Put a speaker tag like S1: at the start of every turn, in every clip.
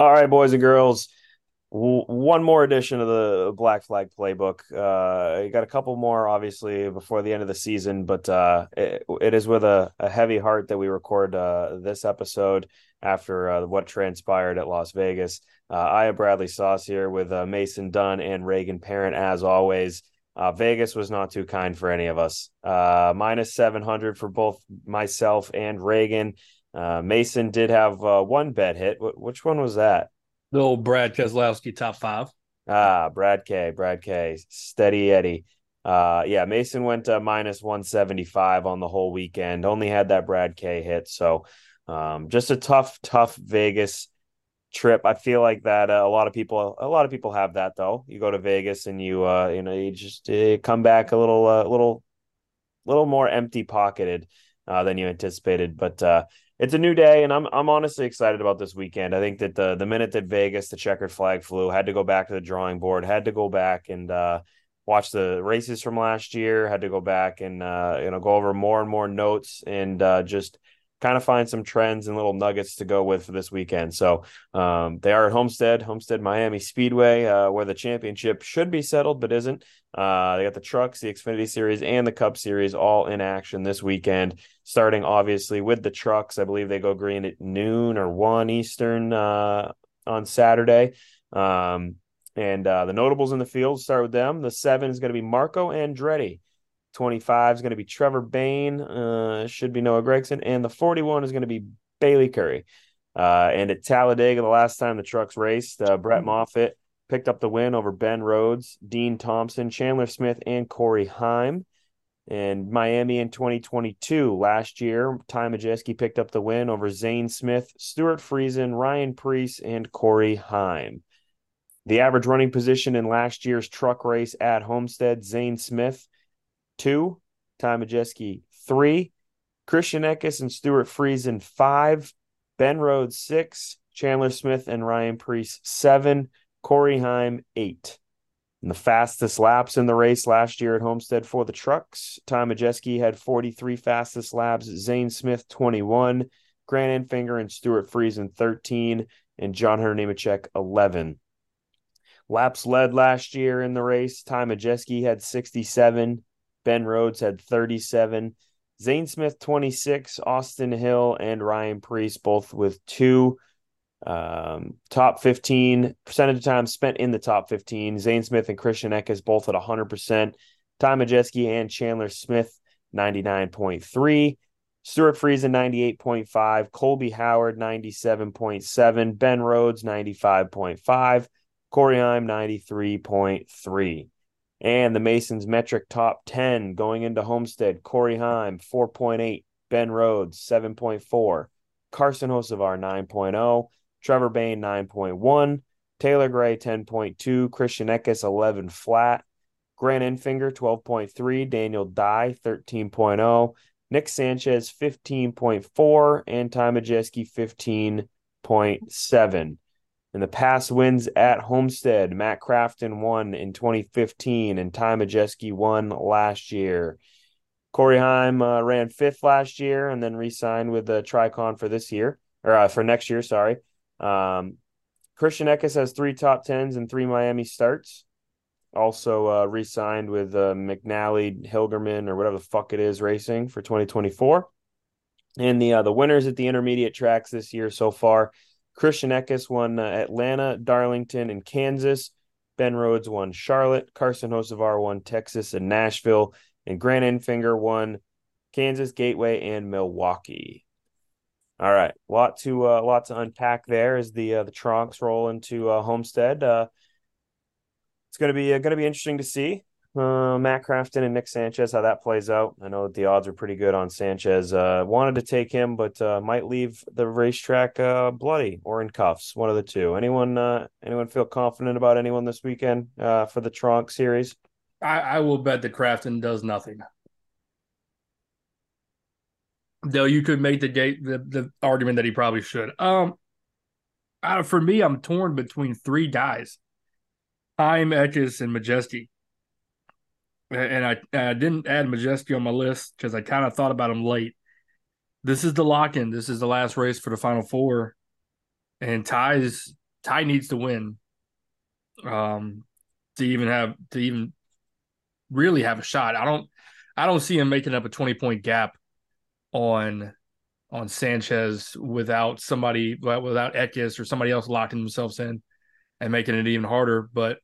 S1: All right, boys and girls. W- one more edition of the Black Flag Playbook. Uh, you got a couple more, obviously, before the end of the season, but uh, it, it is with a, a, heavy heart that we record uh, this episode after uh, what transpired at Las Vegas. Uh, I have Bradley Sauce here with uh, Mason Dunn and Reagan Parent, as always. Vegas was not too kind for any of us. minus 700 for both myself and Reagan. Uh, Mason did have uh, one bet hit. Which one was that?
S2: The old Brad Keselowski top five.
S1: Ah, Brad K. Brad K. Steady Eddie. Uh, yeah, Mason went uh, minus 175 on the whole weekend. Only had that Brad K hit. So um, just a tough, tough Vegas trip. I feel like that uh, a lot of people, a lot of people have that though. You go to Vegas and you, uh, you know, you just uh, come back a little, uh, little, little more empty pocketed uh, than you anticipated. But uh, it's a new day, and I'm I'm honestly excited about this weekend. I think that the the minute that Vegas, the checkered flag flew, had to go back to the drawing board, had to go back and uh, watch the races from last year, had to go back and uh, you know go over more and more notes and uh, just kind of find some trends and little nuggets to go with for this weekend. So um, they are at Homestead, Homestead Miami Speedway, uh, where the championship should be settled but isn't. Uh, they got the trucks, the Xfinity Series, and the Cup Series all in action this weekend. Starting obviously with the trucks, I believe they go green at noon or one Eastern uh, on Saturday. Um, and uh, the notables in the field start with them. The seven is going to be Marco Andretti. 25 is going to be Trevor Bayne, uh, should be Noah Gragson, and the 41 is going to be Bayley Currey. Uh, and at Talladega, the last time the trucks raced, uh, Brett mm-hmm. Moffitt picked up the win over Ben Rhodes, Dean Thompson, Chandler Smith, and Corey Heim. And Miami in 2022, last year, Ty Majeski picked up the win over Zane Smith, Stewart Friesen, Ryan Preece, and Corey Heim. The average running position in last year's truck race at Homestead, Zane Smith two, Ty Majeski three, Christian Eckes and Stewart Friesen five, Ben Rhodes six, Chandler Smith and Ryan Preece seven, Corey Heim eight. And the fastest laps in the race last year at Homestead for the trucks. Ty Majeski had 43 fastest laps, Zane Smith 21, Grant Enfinger and Stewart Friesen 13, and John Hunter Nemechek 11. Laps led last year in the race. Ty Majeski had 67, Ben Rhodes had 37. Zane Smith 26, Austin Hill and Ryan Preece both with two. Um, top 15 percentage of time spent in the top 15. Zane Smith and Christian Eckes both at 100%. Ty Majeski and Chandler Smith 99.3. Stewart Friesen 98.5. Colby Howard 97.7. Ben Rhodes 95.5. Corey Heim 93.3. And the Masons metric top 10 going into Homestead, Corey Heim, 4.8, Ben Rhodes, 7.4, Carson Hocevar, 9.0, Trevor Bayne 9.1, Taylor Gray, 10.2, Christian Eckes, 11 flat, Grant Enfinger, 12.3, Daniel Dye, 13.0, Nick Sanchez, 15.4, and Ty Majeski, 15.7. In the past wins at Homestead, Matt Crafton won in 2015 and Ty Majeski won last year. Corey Heim uh, ran fifth last year and then re-signed with the Tricon for this year or uh, for next year. Sorry. Um, Christian Eckes has three top tens and three Miami starts. Also uh, re-signed with uh, McNally Hilgerman or whatever the fuck it is racing for 2024. And the uh, the winners at the intermediate tracks this year so far Christian Eckes won uh, Atlanta, Darlington, and Kansas. Ben Rhodes won Charlotte. Carson Hocevar won Texas and Nashville. And Grant Enfinger won Kansas, Gateway, and Milwaukee. All right, a lot to uh, lot to unpack there as the uh, the trunks roll into uh, Homestead. Uh, it's gonna be uh, gonna be interesting to see Matt Crafton and Nick Sanchez, how that plays out. I know that the odds are pretty good on Sanchez. Wanted to take him, but might leave the racetrack bloody or in cuffs, one of the two. Anyone, anyone feel confident about anyone this weekend for the Trunk series?
S2: I, I will bet that Crafton does nothing. Though you could make the gate the, the argument that he probably should. Um, for me, I'm torn between three guys: I'm Eckes and Majeski. and I, I didn't add Majeski on my list because I kind of thought about him late. This is the lock in. This is the last race for the final four. And Ty's Ty needs to win um, to even have to even really have a shot. I don't I don't see him making up a 20 point gap on on Sanchez without somebody without Eckes or somebody else locking themselves in and making it even harder. But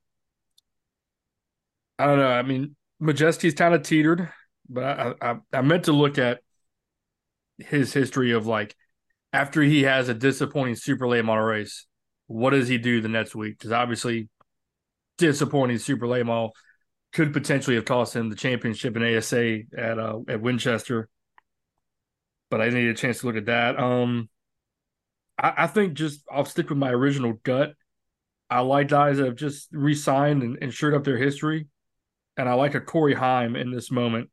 S2: I don't know. I mean, Majeski's kind of teetered, but I, I I meant to look at his history of like after he has a disappointing super late model race, what does he do the next week? Because obviously, disappointing super late model could potentially have cost him the championship in ASA at uh, at Winchester. But I need a chance to look at that. Um, I, I think just I'll stick with my original gut. I like guys that have just re-signed and, and shored up their history, and I like a Corey Heim in this moment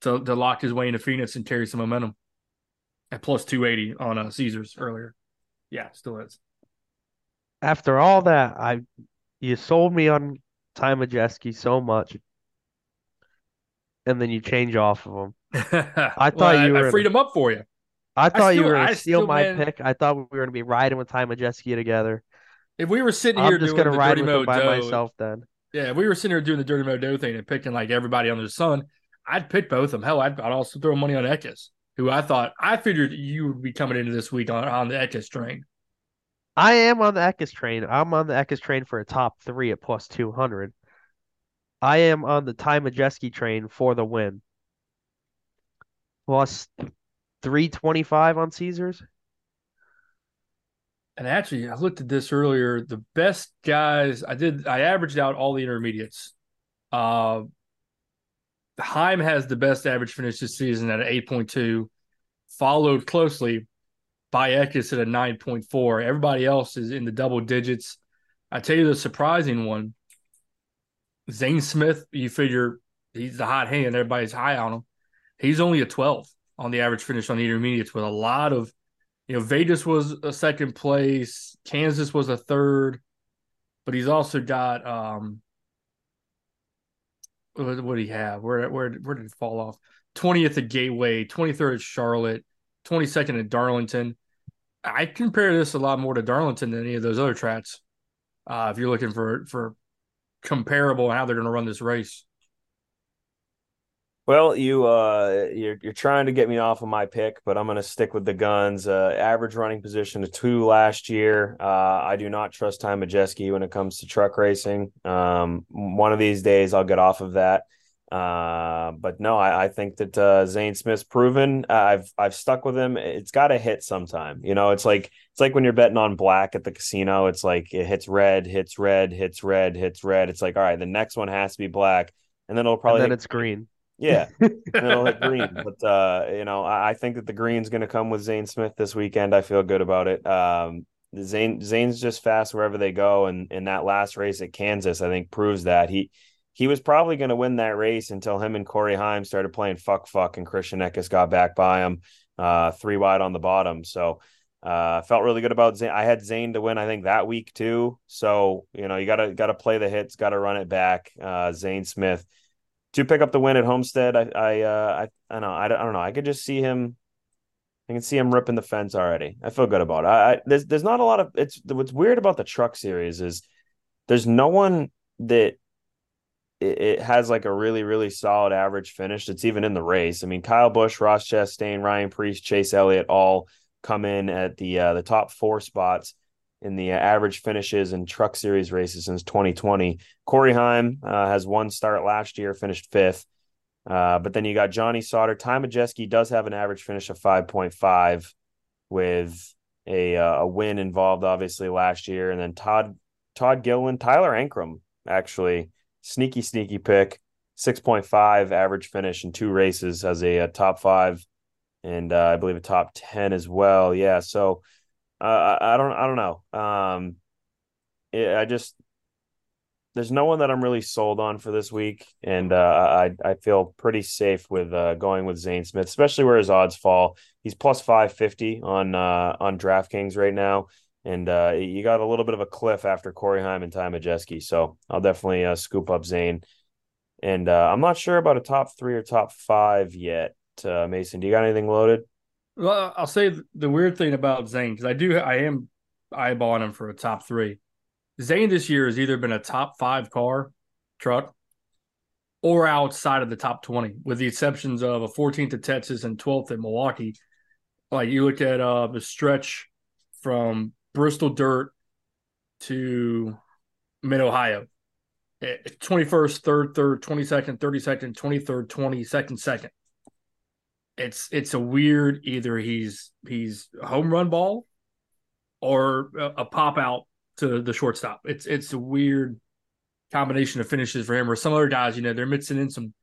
S2: to to lock his way into Phoenix and carry some momentum at plus two eighty on uh, Caesars earlier. Yeah, still is.
S3: After all that, I you sold me on Ty Majeski so much, and then you change off of them.
S2: I thought well, you were I freed him up for you.
S3: I thought still, you were going to steal my man, pick. I thought we were going to be riding with Ty Majeski together.
S2: If we were sitting here,
S3: I'm just
S2: going
S3: to ride with him by myself. Then,
S2: yeah, if we were sitting here doing the dirty Modo thing and picking like everybody under the sun, I'd pick both of them. Hell, I'd, I'd also throw money on Eckes, who I thought I figured you would be coming into this week on, on the Eckes train.
S3: I am on the Eckes train. I'm on the Eckes train for a top three at plus 200. I am on the Ty Majeski train for the win. Plus 325 on Caesars.
S2: And actually, I looked at this earlier. The best guys, I did, I averaged out all the intermediates. Uh, Heim has the best average finish this season at 8.2, followed closely by Eckes at a 9.4. Everybody else is in the double digits. I tell you the surprising one, Zane Smith, you figure he's the hot hand, everybody's high on him. He's only a 12 on the average finish on the intermediates with a lot of, you know, Vegas was a second place, Kansas was a third, but he's also got um what, what did he have? Where where where did it fall off? 20th at Gateway, 23rd at Charlotte, 22nd at Darlington. I compare this a lot more to Darlington than any of those other tracks. Uh, if you're looking for for comparable how they're going to run this race.
S1: Well, you uh, you're you're trying to get me off of my pick, but I'm going to stick with the guns. Uh, average running position of two last year. Uh, I do not trust Ty Majeski when it comes to truck racing. Um, one of these days I'll get off of that. Uh, but no, I, I think that uh, Zane Smith's proven. I've I've stuck with him. It's got to hit sometime. You know, it's like it's like when you're betting on black at the casino. It's like it hits red, hits red, hits red, hits red. It's like all right, the next one has to be black, and then it'll probably
S3: and then it's green.
S1: Yeah, and it'll hit green. But uh, you know, I, I think that the green's going to come with Zane Smith this weekend. I feel good about it. Um, Zane Zane's just fast wherever they go, and in that last race at Kansas, I think proves that he he was probably going to win that race until him and Corey Heim started playing fuck fuck and Christian Eckes got back by him, uh, three wide on the bottom. So uh, felt really good about Zane. I had Zane to win, I think that week too. So you know you gotta gotta play the hits, gotta run it back. Uh, Zane Smith to pick up the win at Homestead. I I uh, I, I know I, I don't know. I could just see him. I can see him ripping the fence already. I feel good about it. I, I there's there's not a lot of it's what's weird about the truck series is there's no one that it, it, has like a really, really solid average finish. It's even in the race. I mean, Kyle Busch, Ross Chastain, Ryan Preece, Chase Elliott all come in at the uh, the top four spots in the uh, average finishes in Truck Series races since 2020. Corey Heim uh, has one start last year, finished fifth. Uh, but then you got Johnny Sauter. Ty Majeski does have an average finish of 5.5 with a uh, a win involved, obviously, last year. And then Todd Todd Gilliland, Tyler Ankrum, actually sneaky, sneaky pick. 6.5 average finish in two races as a, a top five and uh, I believe a top 10 as well. Yeah. So uh, I, I, don't, I don't know. Um, it, I just, there's no one that I'm really sold on for this week. And uh, I, I feel pretty safe with uh, going with Zane Smith, especially where his odds fall. He's plus 550 on, uh, on DraftKings right now and uh, you got a little bit of a cliff after Corey Heim and Ty Majeski. So I'll definitely scoop up Zane. And I'm not sure about a top three or top five yet. Uh, Mason, do you got anything loaded?
S2: Well, I'll say the weird thing about Zane because I do, I am eyeballing him for a top three. Zane this year has either been a top five car truck or outside of the top 20, with the exceptions of a 14th at Texas and 12th at Milwaukee. Like you look at uh, the stretch from Bristol Dirt to Mid Ohio, 21st, third, third, 22nd, 32nd, 23rd, 22nd, second. It's it's a weird either he's he's home run ball or a, pop out to the shortstop. It's it's a weird combination of finishes for him. Or some other guys, you know, they're mixing in some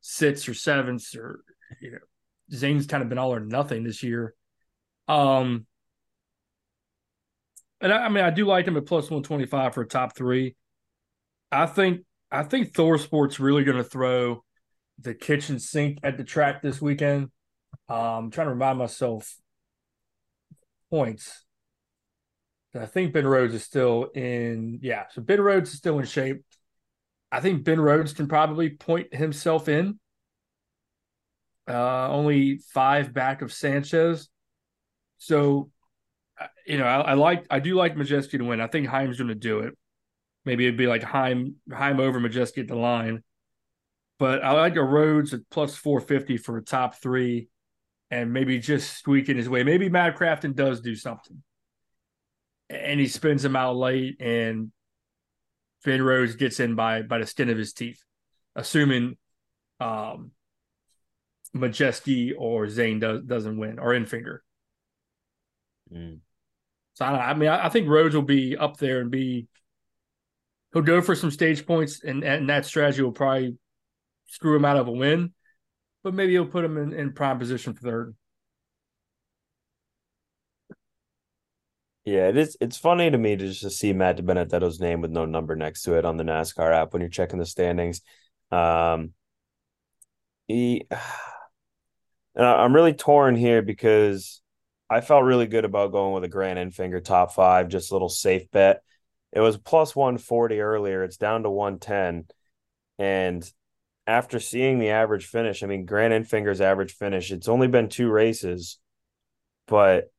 S2: six or sevens or you know, Zane's kind of been all or nothing this year. Um, and I, I mean, I do like him at plus one twenty five for a top three. I think I think Thor Sports really going to throw the kitchen sink at the track this weekend. Um, I'm trying to remind myself points. I think Ben Rhodes is still in. Yeah, so Ben Rhodes is still in shape. I think Ben Rhodes can probably point himself in. Uh, only five back of Sanchez. So, uh, you know, I, I like I do like Majeski to win. I think Heim's going to do it. Maybe it'd be like Heim Heim over Majeski at the line. But I like a Rhodes at plus four fifty for a top three, and maybe just squeaking his way. Maybe Matt Crafton does do something, and he spins him out late, and Finn Rhodes gets in by by the skin of his teeth, assuming um Majeski or Zane does doesn't win or Enfinger. Mm. So I, I mean, I, I, think Rhodes will be up there and be. He'll go for some stage points, and, and that strategy will probably screw him out of a win, but maybe he'll put him in, in prime position for third.
S1: Yeah, it is. It's funny to me to just see Matt DiBenedetto's name with no number next to it on the NASCAR app when you're checking the standings. Um, he, I'm really torn here because I felt really good about going with a Grant Enfinger top five, just a little safe bet. It was plus 140 earlier. It's down to 110. And after seeing the average finish, I mean, Grant Enfinger's average finish, it's only been two races, but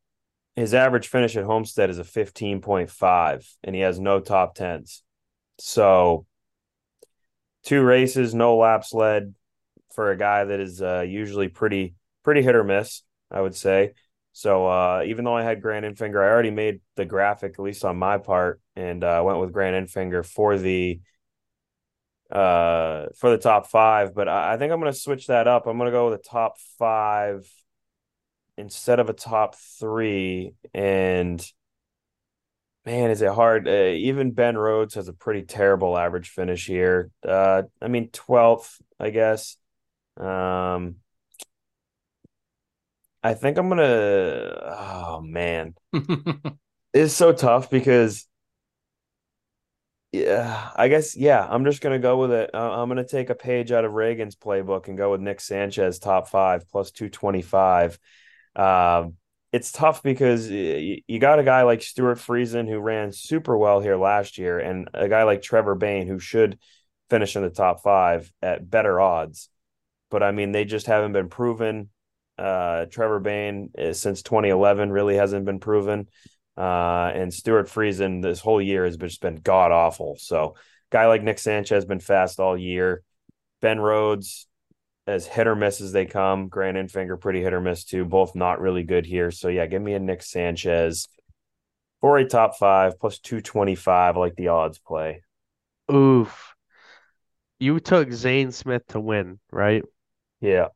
S1: his average finish at Homestead is a 15.5, and he has no top tens. So, two races, no laps led for a guy that is uh, usually pretty pretty hit or miss, I would say. So uh, even though I had Grant Enfinger, I already made the graphic at least on my part, and uh, went with Grant Enfinger for the uh, for the top five. But I, I think I'm going to switch that up. I'm going to go with a top five instead of a top three. And man, is it hard? Uh, even Ben Rhodes has a pretty terrible average finish here. Uh, I mean, 12th, I guess. Um, I think I'm gonna. Oh man, it's so tough because, yeah, I guess yeah. I'm just gonna go with it. I'm gonna take a page out of Reagan's playbook and go with Nick Sanchez top five plus two twenty five. Um, it's tough because you, got a guy like Stewart Friesen who ran super well here last year, and a guy like Trevor Bayne who should finish in the top five at better odds. But I mean, they just haven't been proven. Uh, Trevor Bayne is, since 2011 really hasn't been proven. Uh, and Stewart Friesen this whole year has just been god awful. So, guy like Nick Sanchez has been fast all year. Ben Rhodes, as hit or miss as they come. Grant Enfinger, pretty hit or miss too. Both not really good here. So, yeah, give me a Nick Sanchez for a top five plus 225. I like the odds play.
S3: Oof. You took Zane Smith to win, right?
S1: Yeah.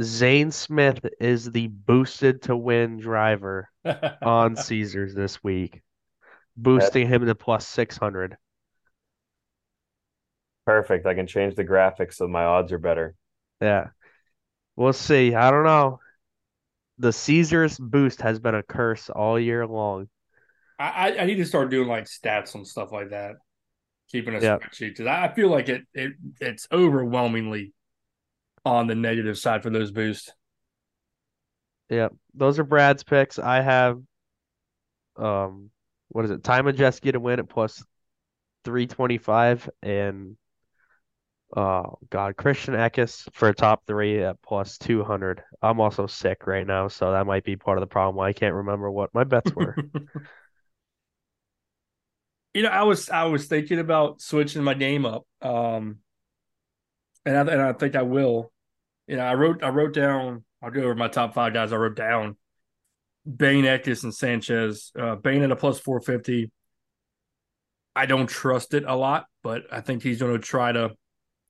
S3: Zane Smith is the boosted to win driver on Caesars this week, boosting him to plus 600.
S1: Perfect. I can change the graphics so my odds are better.
S3: Yeah. We'll see. I don't know. The Caesars boost has been a curse all year long.
S2: I, I need to start doing like stats and stuff like that, keeping a yep. spreadsheet because I feel like it, it it's overwhelmingly on the negative side for those boosts.
S3: Yeah, those are Brad's picks. I have, um, what is it? Ty Majeski to win at plus three twenty five, and oh god, Christian Eckes for top three at plus two hundred. I'm also sick right now, so that might be part of the problem. Why I can't remember what my bets were.
S2: You know, I was I was thinking about switching my game up, um, and I and I think I will. You know, I wrote I wrote down. I'll go over my top five guys. I wrote down Bayne, Eckes, and Sanchez. Uh, Bayne at a plus four fifty. I don't trust it a lot, but I think he's going to try to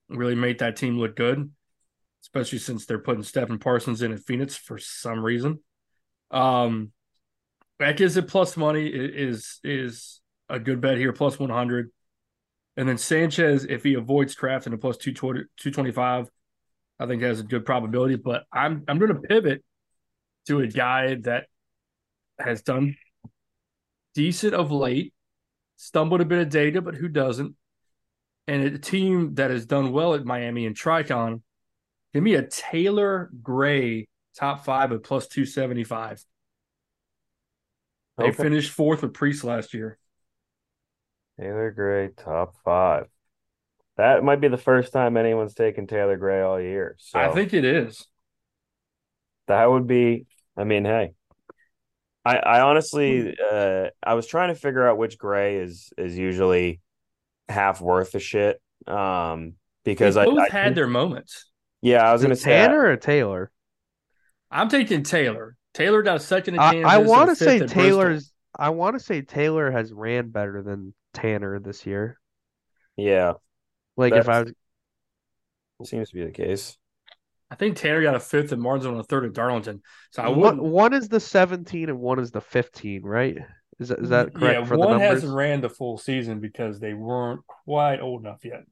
S2: really make that team look good, especially since they're putting Stefan Parsons in at Phoenix for some reason. Um, Eckes at plus money is is a good bet here, plus one hundred. And then Sanchez, if he avoids Crafton a plus 225, I think has a good probability. But I'm I'm going to pivot to a guy that has done decent of late stumbled a bit of data, but who doesn't? And a team that has done well at Miami and Tricon, give me a Taylor Gray top five at plus 275. They okay. finished fourth with Preece last year.
S1: Taylor Gray top five. That might be the first time anyone's taken Taylor Gray all year. So
S2: I think it is.
S1: That would be, I mean, hey, I, I honestly, uh, I was trying to figure out which gray is is usually half worth the shit. Um, because
S2: they both
S1: I,
S2: I had their moments.
S1: Yeah, I was going to say
S3: Tanner or Taylor.
S2: I'm taking Taylor. Taylor got a second
S3: I, I want to say Taylor's. I want to say Taylor has ran better than Tanner this year.
S1: Yeah,
S3: like if I was,
S1: seems to be the case.
S2: I think Tanner got a fifth and Martin's on a third at Darlington. So I
S3: would one is the seventeen and one is the fifteen, right? Is that is that correct?
S2: Yeah, for one hasn't ran the full season because they weren't quite old enough yet.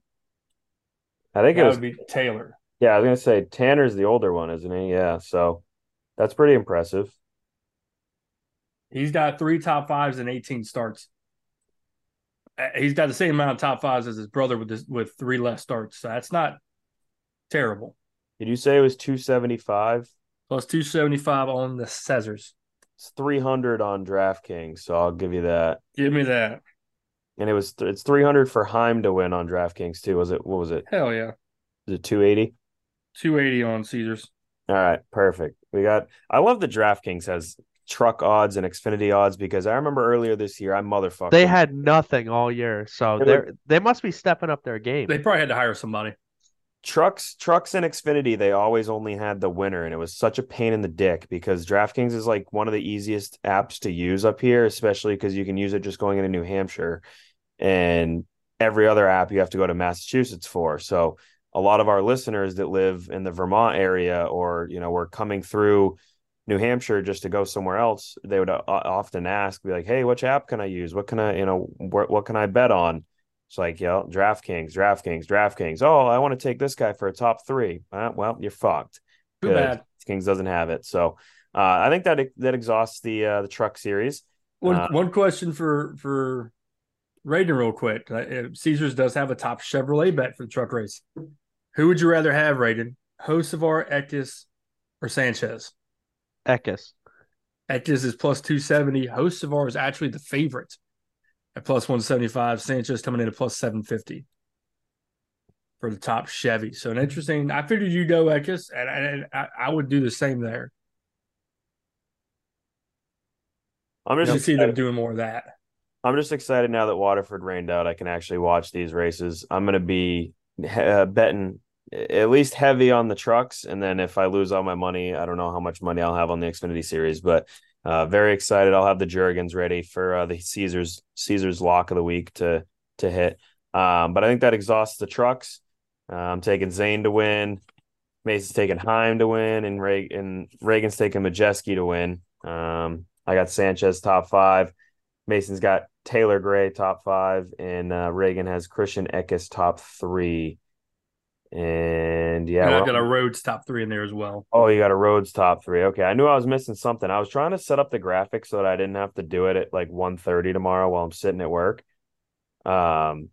S1: I think
S2: that
S1: it was
S2: would be Taylor.
S1: Yeah, I was gonna say Tanner's the older one, isn't he? Yeah, so that's pretty impressive.
S2: He's got three top fives and eighteen starts. Uh, he's got the same amount of top fives as his brother with this, with three less starts. So that's not terrible.
S1: Did you say it was 275?
S2: Plus 275 on the Caesars.
S1: It's 300 on DraftKings, so I'll give you that.
S2: Give me that.
S1: And it was it's 300 for Heim to win on DraftKings too. Was it what was it?
S2: Hell yeah.
S1: Is it 280?
S2: 280 on Caesars.
S1: All right, perfect. We got I love the DraftKings has truck odds and Xfinity odds because I remember earlier this year I motherfucker.
S3: They had nothing all year, so they they must be stepping up their game.
S2: They probably had to hire somebody
S1: trucks trucks and xfinity they always only had the winner and it was such a pain in the dick because draftkings is like one of the easiest apps to use up here especially because you can use it just going into new hampshire and every other app you have to go to massachusetts for so a lot of our listeners that live in the vermont area or you know we're coming through new hampshire just to go somewhere else they would uh, often ask be like hey which app can i use what can i you know what, what can i bet on it's like, yo, DraftKings, DraftKings, DraftKings. Oh, I want to take this guy for a top three. Uh, well, you're fucked.
S2: Too bad.
S1: Kings doesn't have it. So uh, I think that that exhausts the uh, the truck series.
S2: One
S1: uh,
S2: one question for for Reagan, real quick. Uh, Caesars does have a top Chevrolet bet for the truck race. Who would you rather have, Reagan? Hocevar, Eckes, or Sanchez?
S3: Eckes.
S2: Eckes is plus 270. Hocevar is actually the favorite at plus 175. Sanchez coming in at plus 750 for the top Chevy. So an interesting. I figured you'd go Eckes, and, and I, I, would do the same there. I'm just see them doing more of that.
S1: I'm just excited now that Waterford rained out. I can actually watch these races. I'm going to be uh, betting at least heavy on the trucks, and then if I lose all my money, I don't know how much money I'll have on the Xfinity Series, but uh, very excited. I'll have the Jurgens ready for uh, the Caesars Caesars lock of the week to to hit. Um, but I think that exhausts the trucks. Uh, I'm taking Zane to win. Mason's taking Heim to win, and, and Reagan's taking Majeski to win. Um, I got Sanchez top five. Mason's got Taylor Gray top five, and uh, Reagan has Christian Eckes top three. And yeah,
S2: and I got a Rhodes top three in there as well.
S1: Oh, you got a Rhodes top three. Okay, I knew I was missing something. I was trying to set up the graphics so that I didn't have to do it at like 1.30 tomorrow while I'm sitting at work. Um,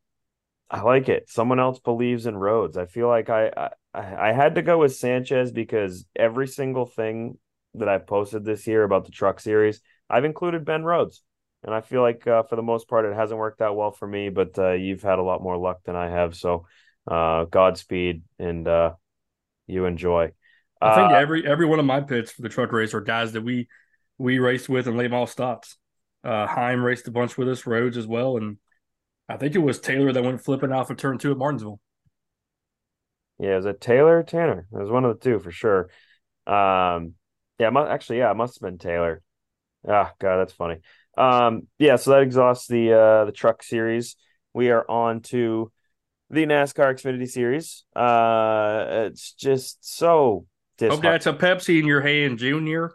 S1: I like it. Someone else believes in Rhodes. I feel like I, I I had to go with Sanchez because every single thing that I've posted this year about the truck series, I've included Ben Rhodes. And I feel like uh, for the most part, it hasn't worked out well for me, but uh, you've had a lot more luck than I have. So uh, Godspeed and uh, you enjoy.
S2: I think uh, every every one of my pits for the truck race are guys that we we raced with and late model stops. Uh, Heim raced a bunch with us, Rhodes as well, and I think it was Taylor that went flipping off of turn two at Martinsville.
S1: Yeah, is it Taylor or Tanner? It was one of the two for sure. Um, yeah, actually, yeah, it must have been Taylor. Ah, God, that's funny. Um, yeah, so that exhausts the uh the truck series. We are on to the NASCAR Xfinity Series. Uh, it's just so.
S2: Hope that's a Pepsi in your hand, Junior.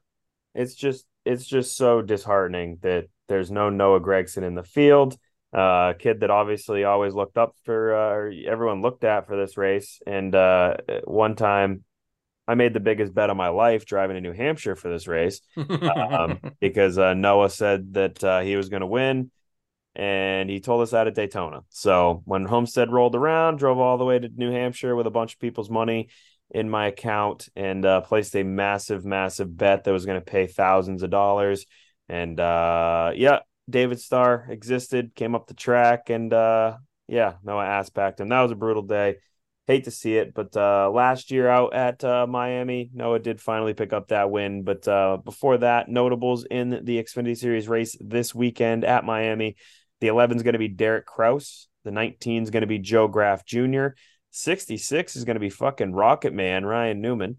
S1: It's just it's just so disheartening that there's no Noah Gragson in the field. Uh, a kid that obviously always looked up for, uh, everyone looked at for this race. And uh, one time I made the biggest bet of my life driving to New Hampshire for this race um, because uh, Noah said that uh, he was going to win. And he told us that at Daytona. So when Homestead rolled around, drove all the way to New Hampshire with a bunch of people's money in my account and uh, placed a massive, massive bet that was going to pay thousands of dollars. And uh, yeah, David Starr existed, came up the track, and uh, yeah, Noah ass packed him. That was a brutal day. Hate to see it, but uh, last year out at uh, Miami, Noah did finally pick up that win. But uh, before that, notables in the Xfinity Series race this weekend at Miami. The 11 is going to be Derek Kraus. The 19 is going to be Joe Graf Jr. 66 is going to be fucking Rocket Man, Ryan Newman.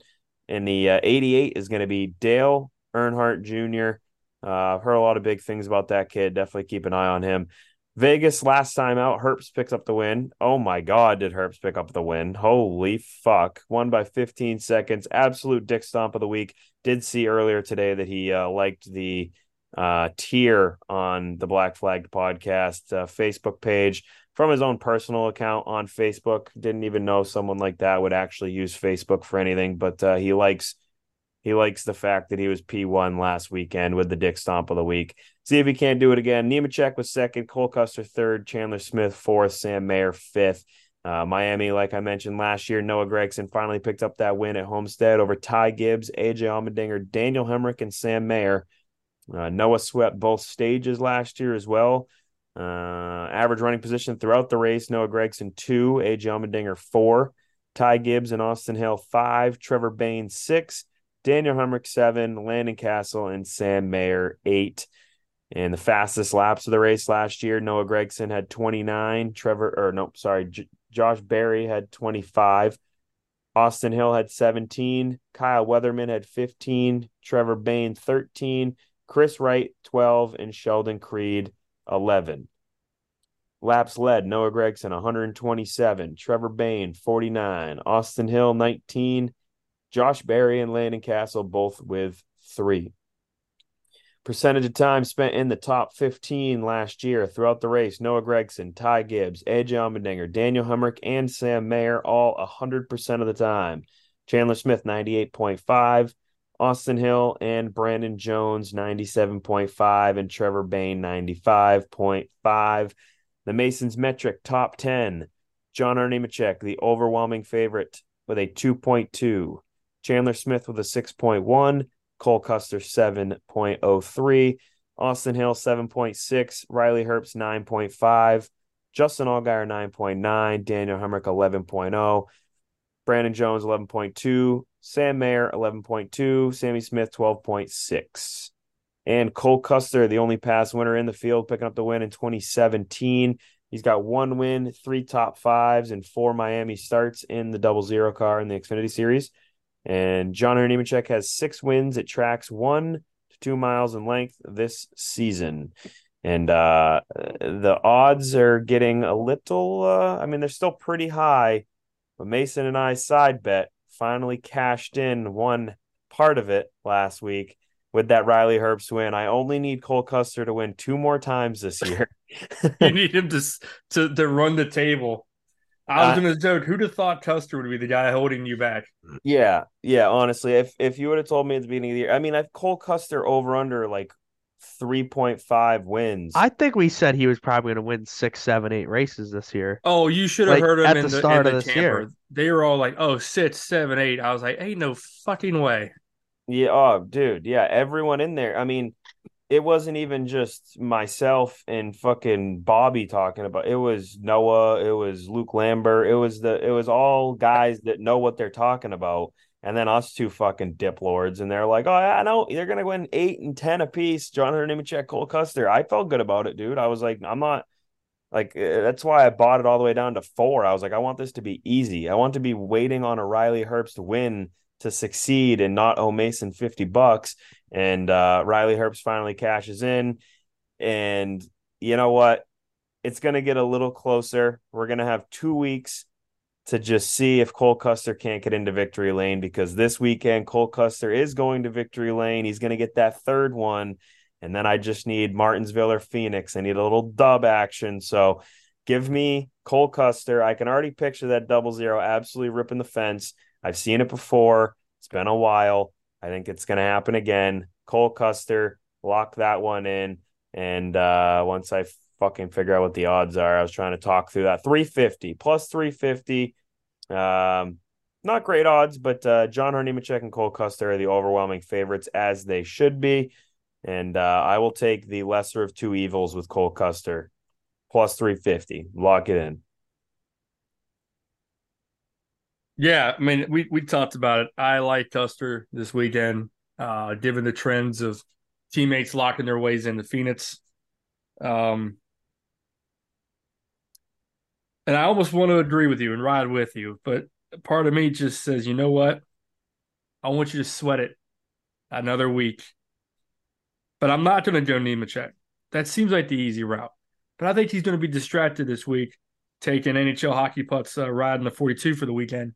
S1: And the uh, 88 is going to be Dale Earnhardt Jr. Uh, I've heard a lot of big things about that kid. Definitely keep an eye on him. Vegas last time out, Herbst picks up the win. Oh my God, did Herbst pick up the win? Holy fuck. Won by 15 seconds. Absolute dick stomp of the week. Did see earlier today that he uh, liked the uh, tier on the Black Flag podcast uh, Facebook page from his own personal account on Facebook. Didn't even know someone like that would actually use Facebook for anything, but uh, he likes he likes the fact that he was P1 last weekend with the dick stomp of the week. See if he can't do it again. Nemechek was second, Cole Custer third, Chandler Smith fourth, Sam Mayer fifth. Uh, Miami, like I mentioned last year, Noah Gragson finally picked up that win at Homestead over Ty Gibbs, AJ Allmendinger, Daniel Hemric, and Sam Mayer. Uh, Noah swept both stages last year as well. Uh, average running position throughout the race: Noah Gragson, two, AJ Allmendinger four, Ty Gibbs and Austin Hill five, Trevor Bayne, six, Daniel Hemric seven, Landon Cassill, and Sam Mayer eight. And the fastest laps of the race last year, Noah Gragson had 29. Trevor, or no, sorry, J- Josh Berry had 25. Austin Hill had 17. Kyle Weatherman had 15. Trevor Bayne 13. Chris Wright 12. And Sheldon Creed 11. Laps led Noah Gragson, 127. Trevor Bayne 49. Austin Hill 19. Josh Berry and Landon Cassill, both with three. Percentage of time spent in the top 15 last year throughout the race Noah Gragson, Ty Gibbs, AJ Allmendinger, Daniel Hemric, and Sam Mayer all 100% of the time. Chandler Smith, 98.5. Austin Hill and Brandon Jones, 97.5. And Trevor Bayne, 95.5. The Masons metric top 10. John Hunter Nemechek, the overwhelming favorite, with a 2.2. Chandler Smith with a 6.1, Cole Custer 7.03, Austin Hill 7.6, Riley Herbst 9.5, Justin Allgaier 9.9, Daniel Hemric 11.0, Brandon Jones 11.2, Sam Mayer 11.2, Sammy Smith 12.6. And Cole Custer, the only pass winner in the field, picking up the win in 2017. He's got one win, three top fives, and four Miami starts in the double zero car in the Xfinity Series. And John Nemechek has six wins at tracks one to two miles in length this season. And uh, the odds are getting a little, uh, I mean, they're still pretty high. But Mason and I side bet finally cashed in one part of it last week with that Riley Herbst win. I only need Cole Custer to win two more times this year.
S2: you need him to, to to run the table. I was uh, gonna joke. Who'd have thought Custer would be the guy holding you back?
S1: Yeah, yeah. Honestly, if if you would have told me at the beginning of the year, I mean, I've Cole Custer over under like three point five wins.
S3: I think we said he was probably gonna win six, seven, eight races this year.
S2: Oh, you should have like, heard him at the, the start of the this year. They were all like, "Oh, six, seven, eight. I was like, "Ain't no fucking way."
S1: Yeah. Oh, dude. Yeah. Everyone in there. I mean, it wasn't even just myself and fucking Bobby talking about it was Noah, it was Luke Lambert, it was the it was all guys that know what they're talking about. And then us two fucking dip lords, and they're like, "Oh, I know they're gonna win eight and ten apiece." John Nemechek, Cole Custer. I felt good about it, dude. I was like, I'm not, Like uh, that's why I bought it all the way down to four. I was like, I want this to be easy. I want to be waiting on a Riley Herbst win to succeed and not owe Mason 50 bucks. And uh, Riley Herbst finally cashes in. And you know what? It's to get a little closer. We're to have two weeks to just see if Cole Custer can't get into victory lane because this weekend Cole Custer is going to victory lane. He's going to get that third one. And then I just need Martinsville or Phoenix. I need a little dub action. So give me Cole Custer. I can already picture that double zero absolutely ripping the fence. I've seen it before. It's been a while. I think it's going to happen again. Cole Custer, lock that one in. And uh, once I fucking figure out what the odds are, I was trying to talk through that. 350 plus 350. Um, not great odds, but uh, John Nemechek and Cole Custer are the overwhelming favorites, as they should be. And uh, I will take the lesser of two evils with Cole Custer plus 350. Lock it in.
S2: Yeah, I mean, we we talked about it. I like Custer this weekend, uh, given the trends of teammates locking their ways into Phoenix. Um, and I almost want to agree with you and ride with you, but part of me just says, you know what? I want you to sweat it another week. But I'm not going to go Nemechek. That seems like the easy route. But I think he's going to be distracted this week, taking NHL hockey pucks, uh, riding the 42 for the weekend.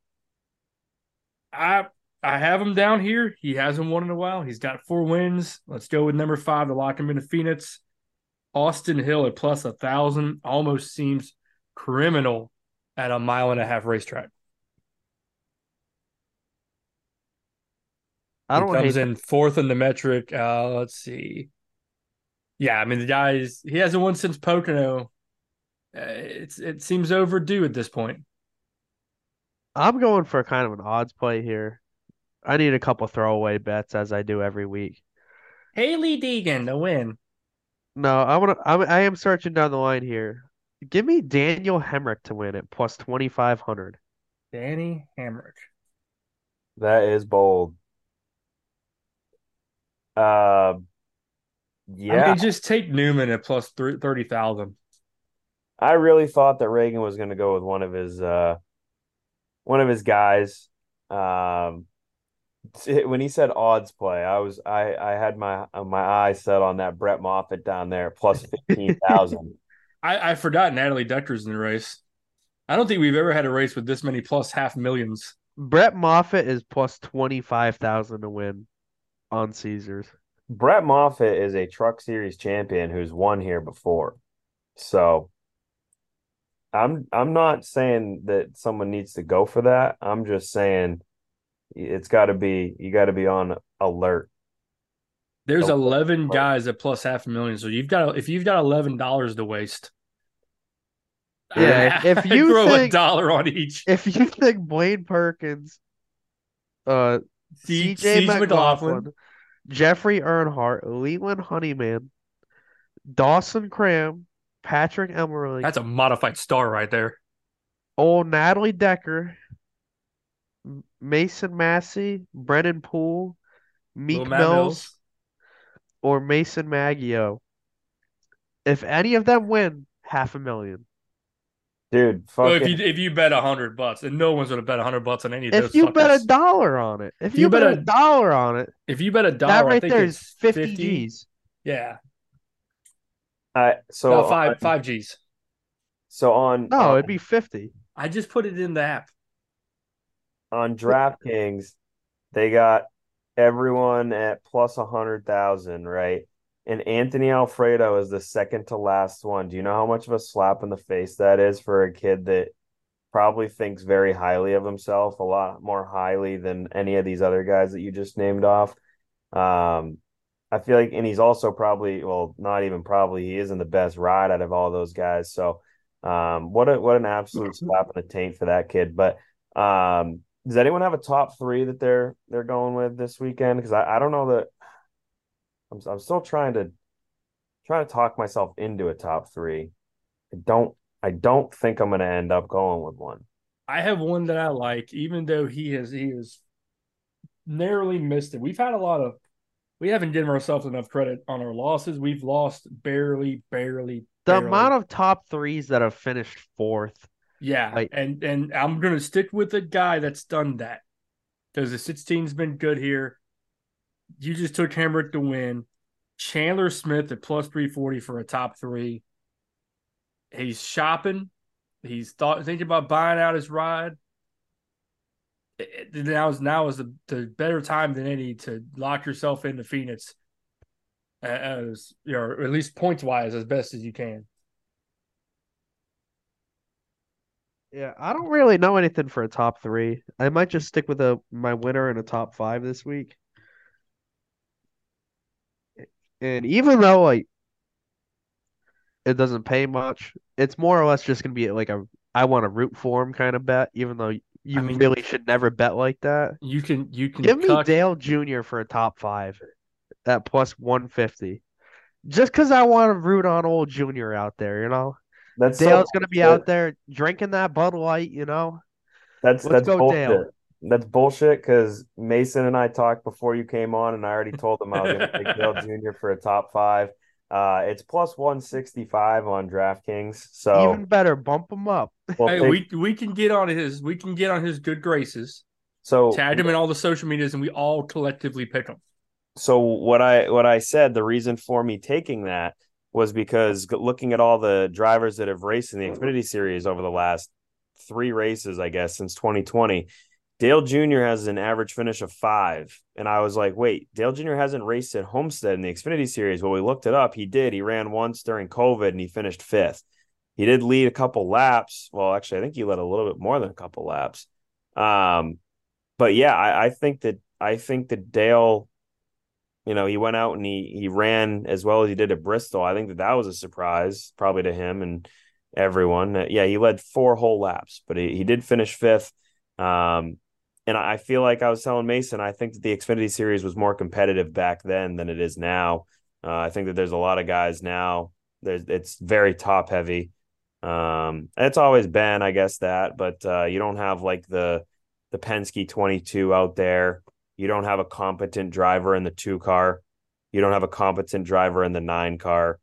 S2: I I have him down here. He hasn't won in a while. He's got four wins. Let's go with number five to lock him into Phoenix. Austin Hill at plus a thousand almost seems criminal at a mile and a half racetrack.
S3: I don't
S2: he comes in fourth in the metric. Uh, let's see. Yeah, I mean the guy's he hasn't won since Pocono. Uh, it's it seems overdue at this point.
S3: I'm going for kind of an odds play here. I need a couple throwaway bets as I do every week.
S2: Hailie Deegan to win.
S3: No, I want to. I am searching down the line here. Give me Daniel Hemric to win it plus twenty five hundred.
S2: Danny Hemric.
S1: That is bold. Uh, yeah.
S2: I mean, just take Newman at plus thirty thousand.
S1: I really thought that Reagan was going to go with one of his uh, one of his guys. Um, when he said odds play, I was I I had my my eyes set on that Brett Moffitt down there plus fifteen thousand.
S2: I I forgot Natalie Decker's in the race. I don't think we've ever had a race with this many plus half millions.
S3: Brett Moffitt is plus twenty five thousand to win on Caesars.
S1: Brett Moffitt is a Truck Series champion who's won here before, so I'm I'm not saying that someone needs to go for that. I'm just saying it's got to be you got to be on alert.
S2: There's 11 guys at plus half a million, so you've got if you've got eleven dollars to waste.
S3: Yeah, if you
S2: throw
S3: think,
S2: a dollar on each,
S3: if you think Blaine Perkins, uh, C- CJ McLaughlin, McLaughlin, Jeffrey Earnhardt, Leland Honeyman, Dawson Cram, Patrick Emerling.
S2: That's a modified star right there.
S3: Old Natalie Decker, Mason Massey, Brennan Poole, Meek Mills, Mills, or Mason Maggio. If any of them win, half a million.
S1: Dude,
S2: fucking... well, if you if you bet a hundred bucks, and no one's gonna bet a hundred bucks on any of
S3: if
S2: those.
S3: If you
S2: fuckers.
S3: bet a dollar on it, if you, you bet, bet a, a, dollar on it,
S2: if you bet a dollar,
S3: that right there is 50, 50 G's.
S2: Yeah.
S1: Uh, so
S2: no, five on, five G's.
S1: So on
S3: no, it'd be fifty.
S2: I just put it in the app.
S1: On DraftKings, they got everyone at plus a hundred thousand, right? And Anthony Alfredo is the second to last one. Do you know how much of a slap in the face that is for a kid that probably thinks very highly of himself, a lot more highly than any of these other guys that you just named off? Um, I feel like, and he's also probably, well, not even probably, he isn't the best ride out of all those guys. So, um, what a what an absolute slap in the taint for that kid. But um, does anyone have a top three that they're they're going with this weekend? Because I, I don't know that I'm I'm still trying to trying to talk myself into a top three. I don't I don't think I'm going to end up going with one.
S2: I have one that I like, even though he has he has narrowly missed it. We've had a lot of we haven't given ourselves enough credit on our losses. We've lost barely, barely.
S3: The
S2: barely.
S3: amount of top threes that have finished fourth.
S2: yeah,
S3: like-
S2: and and I'm gonna stick with the guy that's done that because the 16's been good here. You just took Hemric to win. Chandler Smith at plus 340 for a top three. He's shopping. He's thought thinking about buying out his ride. It- it- Now is now is the, the better time than any to lock yourself into Phoenix as you know, at least points wise as best as you can.
S3: Yeah, I don't really know anything for a top three. I might just stick with a my winner and a top five this week. And even though like it doesn't pay much, it's more or less just gonna be like a I want to root for him kind of bet, even though you
S2: mean-
S3: really should never bet like that.
S2: You can you can
S3: Give me Dale Jr. for a top five at plus 150. Just because I want to root on old Jr. out there, you know?
S1: That's so
S3: Dale's gonna be out there drinking that Bud Light, you know?
S1: That's
S3: Let's
S1: that's
S3: go,
S1: bullshit.
S3: Dale.
S1: That's bullshit because Mason and I talked before you came on, and I already told him I was going to take Dale Jr. for a top five. Uh, it's plus one sixty five on DraftKings, so
S3: Even better, bump him up.
S1: we'll
S2: Hey,
S1: take-
S2: we we can get on his we can get on his good graces.
S1: so
S2: Tag him in all the social medias, and we all collectively pick him.
S1: so what I what I said the reason for me taking that was because looking at all the drivers that have raced in the Xfinity series over the last three races, I guess since 2020, Dale Jr. has an average finish of five, and I was like, wait, Dale Jr. hasn't raced at Homestead in the Xfinity series. Well, we looked it up. He did. He ran once during COVID, and he finished fifth. He did lead a couple laps. Well, actually, I think he led a little bit more than a couple laps. Um, but yeah, I, I think that I think that Dale you know, he went out and he he ran as well as he did at Bristol. I think that that was a surprise, probably to him and everyone. Yeah, he led four whole laps, but he, he did finish fifth. Um, and I feel like I was telling Mason, I think that the Xfinity Series was more competitive back then than it is now. Uh, I think that there's a lot of guys now. There's it's very top heavy. Um, it's always been, I guess that, but uh, you don't have like the the Penske 22 out there. You don't have a competent driver in the two car. You don't have a competent driver in the nine car.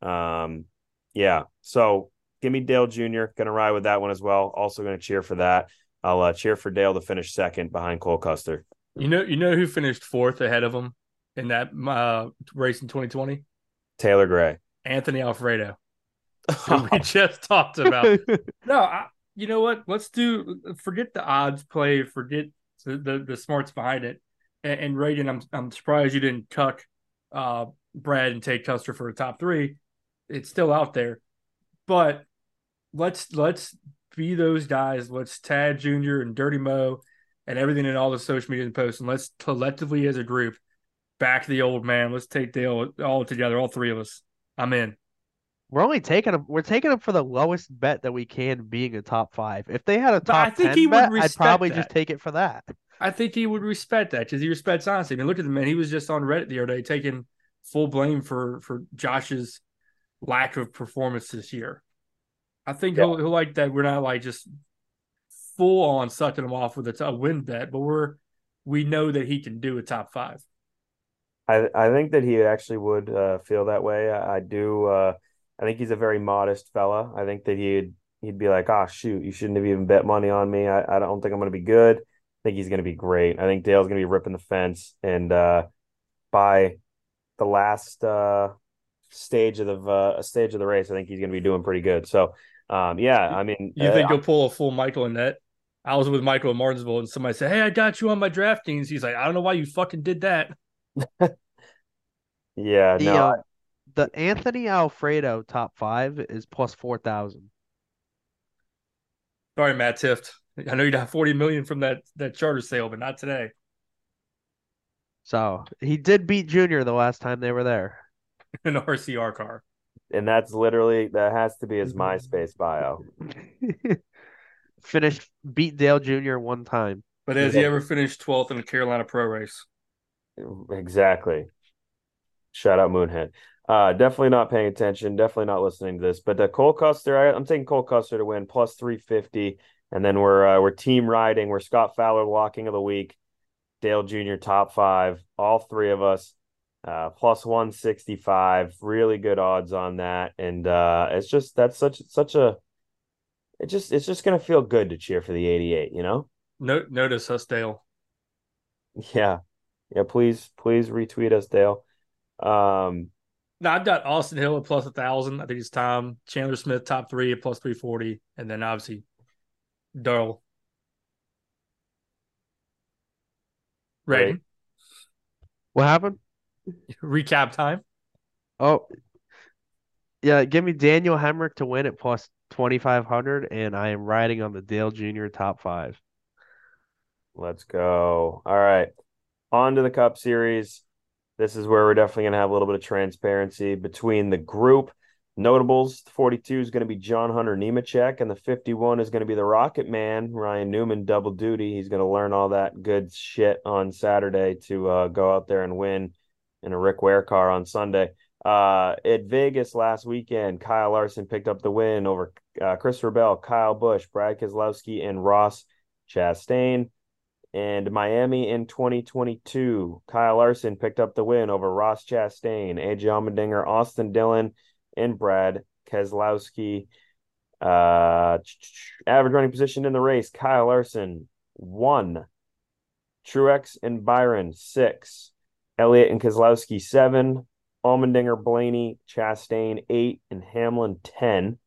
S1: Um, yeah. So give me Dale Jr. Gonna ride with that one as well. Also gonna cheer for that. I'll uh, cheer for Dale to finish second behind Cole Custer.
S2: You know, you know who finished fourth ahead of him in that uh, race in 2020?
S1: Taylor Gray.
S2: Anthony Alfredo. we just talked about. No, I, you know what? Let's do. Forget the odds play. Forget the the, the smarts behind it. And, and Raiden, I'm I'm surprised you didn't cuck uh, Brad and take Custer for a top three. It's still out there, but let's let's be those guys. Let's Tad Junior and Dirty Mo and everything in all the social media posts, and let's collectively as a group back the old man. Let's take Dale all together, all three of us. I'm in.
S3: We're only taking them. We're taking them for the lowest bet that we can, being a top five. If they had a
S2: But I think he would
S3: bet, I'd probably
S2: that.
S3: just take it for that.
S2: I think he would respect that because he respects honesty. I mean, look at the man; he was just on Reddit the other day taking full blame for for Josh's lack of performance this year. I think he'll, he'll like that. We're not like just full on sucking him off with a, t- a win bet, but we're we know that he can do a top five.
S1: I I think that he actually would uh, feel that way. I, I do. Uh, I think he's a very modest fella. I think that he'd he'd be like, "Oh shoot, you shouldn't have even bet money on me. I, I don't think I'm going to be good. I think he's going to be great. I think Dale's going to be ripping the fence, and uh, by the last uh, stage of the uh, stage of the race, I think he's going to be doing pretty good. So, um, yeah, I mean,
S2: You
S1: uh,
S2: think he'll pull a full Michael in that? I was with Michael in Martinsville, and somebody said, "Hey, I got you on my DraftKings." He's like, "I don't know why you fucking did that."
S1: yeah,
S3: The
S1: no,
S3: uh, the Anthony Alfredo top five is plus four thousand.
S2: Sorry, Matt Tifft. I know you got forty million from that that charter sale, but not today.
S3: So he did beat Junior the last time they were there.
S2: An RCR car.
S1: And that's literally that has to be his MySpace bio.
S3: Finished beat Dale Jr. one time.
S2: But has he ever finished 12th in a Carolina Pro race?
S1: Exactly. Shout out Moonhead. Uh, definitely not paying attention. Definitely not listening to this. But uh, Cole Custer, I, I'm taking Cole Custer to win plus three fifty, and then we're uh, we're team riding. We're Scott Fowler walking of the week, Dale Jr. top five, all three of us. Uh, plus 165. Really good odds on that. And uh, it's just that's such such a it just it's just gonna feel good to cheer for the 88, you know?
S2: No, notice us, Dale.
S1: Yeah. Yeah, please, please retweet us, Dale. Um
S2: now I've got Austin Hill at plus a thousand. I think it's time. Chandler Smith top three at plus three forty, and then obviously Darrell. Ready?
S3: Right. What happened?
S2: Recap time.
S3: Oh, yeah. Give me Daniel Hemric to win at plus twenty five hundred, and I am riding on the Dale Jr. top five.
S1: Let's go. All right. On to the Cup Series. This is where we're definitely going to have a little bit of transparency between the group. Notables 42 is going to be John Hunter Nemechek, and the 51 is going to be the Rocket Man, Ryan Newman, double duty. He's going to learn all that good shit on Saturday to uh, go out there and win in a Rick Ware car on Sunday. Uh, at Vegas last weekend, Kyle Larson picked up the win over uh, Christopher Bell, Kyle Busch, Brad Keselowski, and Ross Chastain. And Miami in 2022, Kyle Larson picked up the win over Ross Chastain, AJ Allmendinger, Austin Dillon, and Brad Keselowski. Uh, average running position in the race, Kyle Larson, one. Truex and Byron, six. Elliott and Keselowski, seven. Allmendinger, Blaney, Chastain, eight. And Hamlin, 10.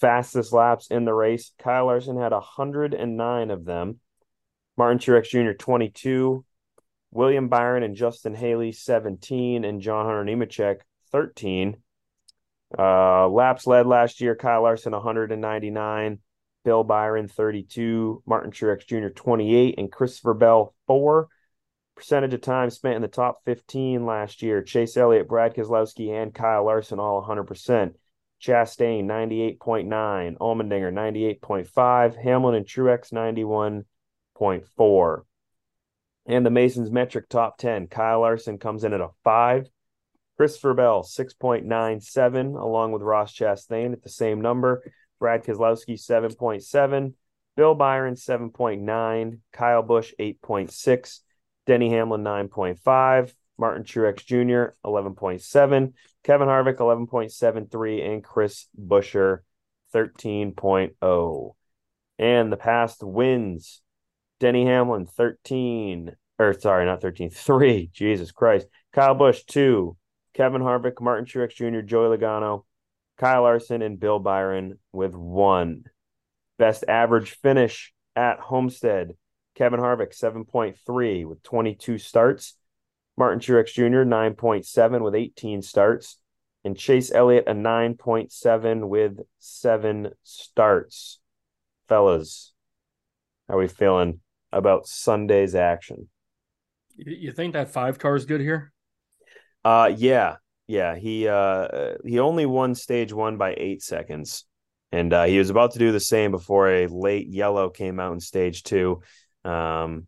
S1: Fastest laps in the race, Kyle Larson had 109 of them. Martin Truex Jr., 22. William Byron and Justin Haley, 17. And John Hunter Nemechek, 13. Uh, laps led last year, Kyle Larson, 199. Bill Byron, 32. Martin Truex Jr., 28. And Christopher Bell, 4. Percentage of time spent in the top 15 last year. Chase Elliott, Brad Keselowski, and Kyle Larson all 100%. Chastain, 98.9. Allmendinger, 98.5. Hamlin and Truex, 91.4. And the Masons metric top 10. Kyle Larson comes in at a 5. Christopher Bell, 6.97, along with Ross Chastain at the same number. Brad Keselowski, 7.7. Bill Byron, 7.9. Kyle Busch, 8.6. Denny Hamlin, 9.5. Martin Truex Jr., 11.7. Kevin Harvick, 11.73. And Chris Buescher, 13.0. And the past wins Denny Hamlin, 13, or sorry, not 13, three. Jesus Christ. Kyle Busch, two. Kevin Harvick, Martin Truex Jr., Joey Logano, Kyle Larson, and Bill Byron with one. Best average finish at Homestead. Kevin Harvick, 7.3 with 22 starts. Martin Truex Jr., 9.7 with 18 starts. And Chase Elliott, a 9.7 with seven starts. Fellas, how are we feeling about Sunday's action.
S2: You think that five car is good here?
S1: Uh yeah. Yeah. He uh he only won stage one by eight seconds. And uh, he was about to do the same before a late yellow came out in stage two. Um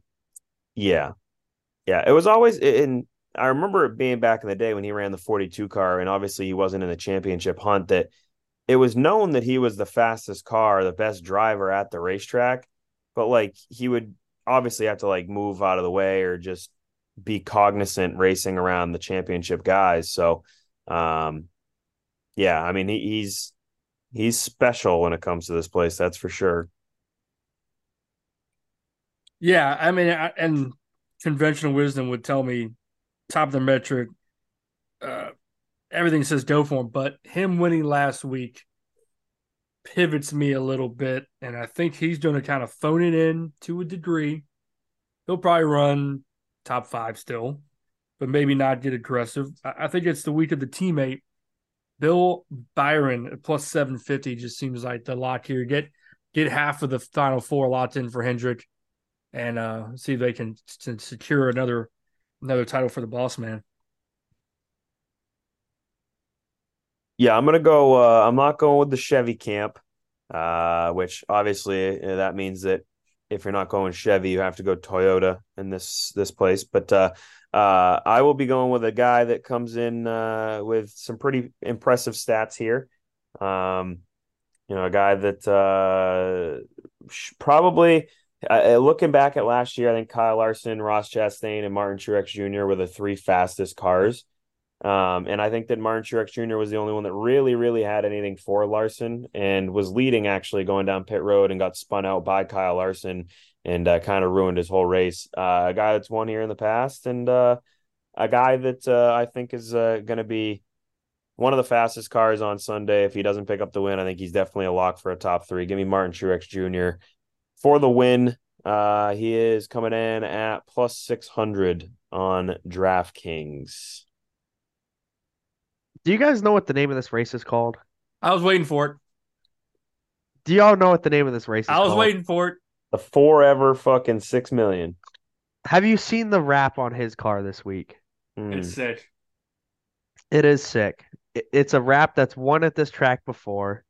S1: yeah. Yeah. It was always in I remember it being back in the day when he ran the 42 car, and obviously he wasn't in the championship hunt, that it was known that he was the fastest car, the best driver at the racetrack. But like he would obviously have to like move out of the way or just be cognizant racing around the championship guys. So, um, yeah, I mean, he, he's he's special when it comes to this place. That's for sure.
S2: Yeah, I mean, and conventional wisdom would tell me top of the metric, uh, everything says go for him. But him winning last week pivots me a little bit, and I think he's going to kind of phone it in to a degree. He'll probably run top five still, but maybe not get aggressive. I think it's the week of the teammate. Bill Byron at plus seven fifty just seems like the lock here. Get get half of the final four locked in for Hendrick, and uh, see if they can secure another another title for the boss man.
S1: Yeah, I'm gonna go. Uh, I'm not going with the Chevy camp, uh, which obviously uh, that means that if you're not going Chevy, you have to go Toyota in this this place. But uh, uh, I will be going with a guy that comes in uh, with some pretty impressive stats here. Um, you know, a guy that uh, probably uh, looking back at last year, I think Kyle Larson, Ross Chastain, and Martin Truex Jr. were the three fastest cars Um, and I think that Martin Truex Jr. was the only one that really, really had anything for Larson and was leading actually going down pit road and got spun out by Kyle Larson and uh, kind of ruined his whole race. Uh, a guy that's won here in the past and uh, a guy that uh, I think is uh, going to be one of the fastest cars on Sunday. If he doesn't pick up the win, I think he's definitely a lock for a top three. Give me Martin Truex Jr. for the win. Uh, he is coming in at plus 600 on DraftKings.
S3: Do you guys know what the name of this race is called?
S2: I was waiting for it.
S3: Do y'all know what the name of this race is
S2: I was
S3: called?
S2: waiting for it.
S1: The forever fucking six million.
S3: Have you seen the wrap on his car this week?
S1: Hmm.
S2: It's sick.
S3: It is sick. It's a wrap that's won at this track before.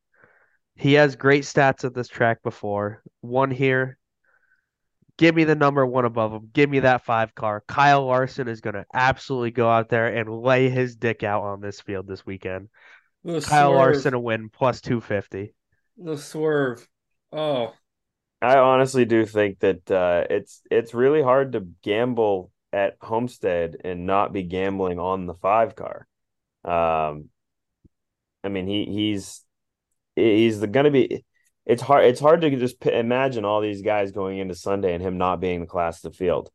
S3: He has great stats at this track before. One here. Give me the number one above him. Give me that five car. Kyle Larson is going to absolutely go out there and lay his dick out on this field this weekend.
S2: The
S3: Kyle
S2: swerve.
S3: Larson a win plus 250.
S2: The swerve. Oh,
S1: I honestly do think that uh, it's it's really hard to gamble at Homestead and not be gambling on the five car. Um, I mean he he's he's gonna be. It's hard. It's hard to just imagine all these guys going into Sunday and him not being the class of the field.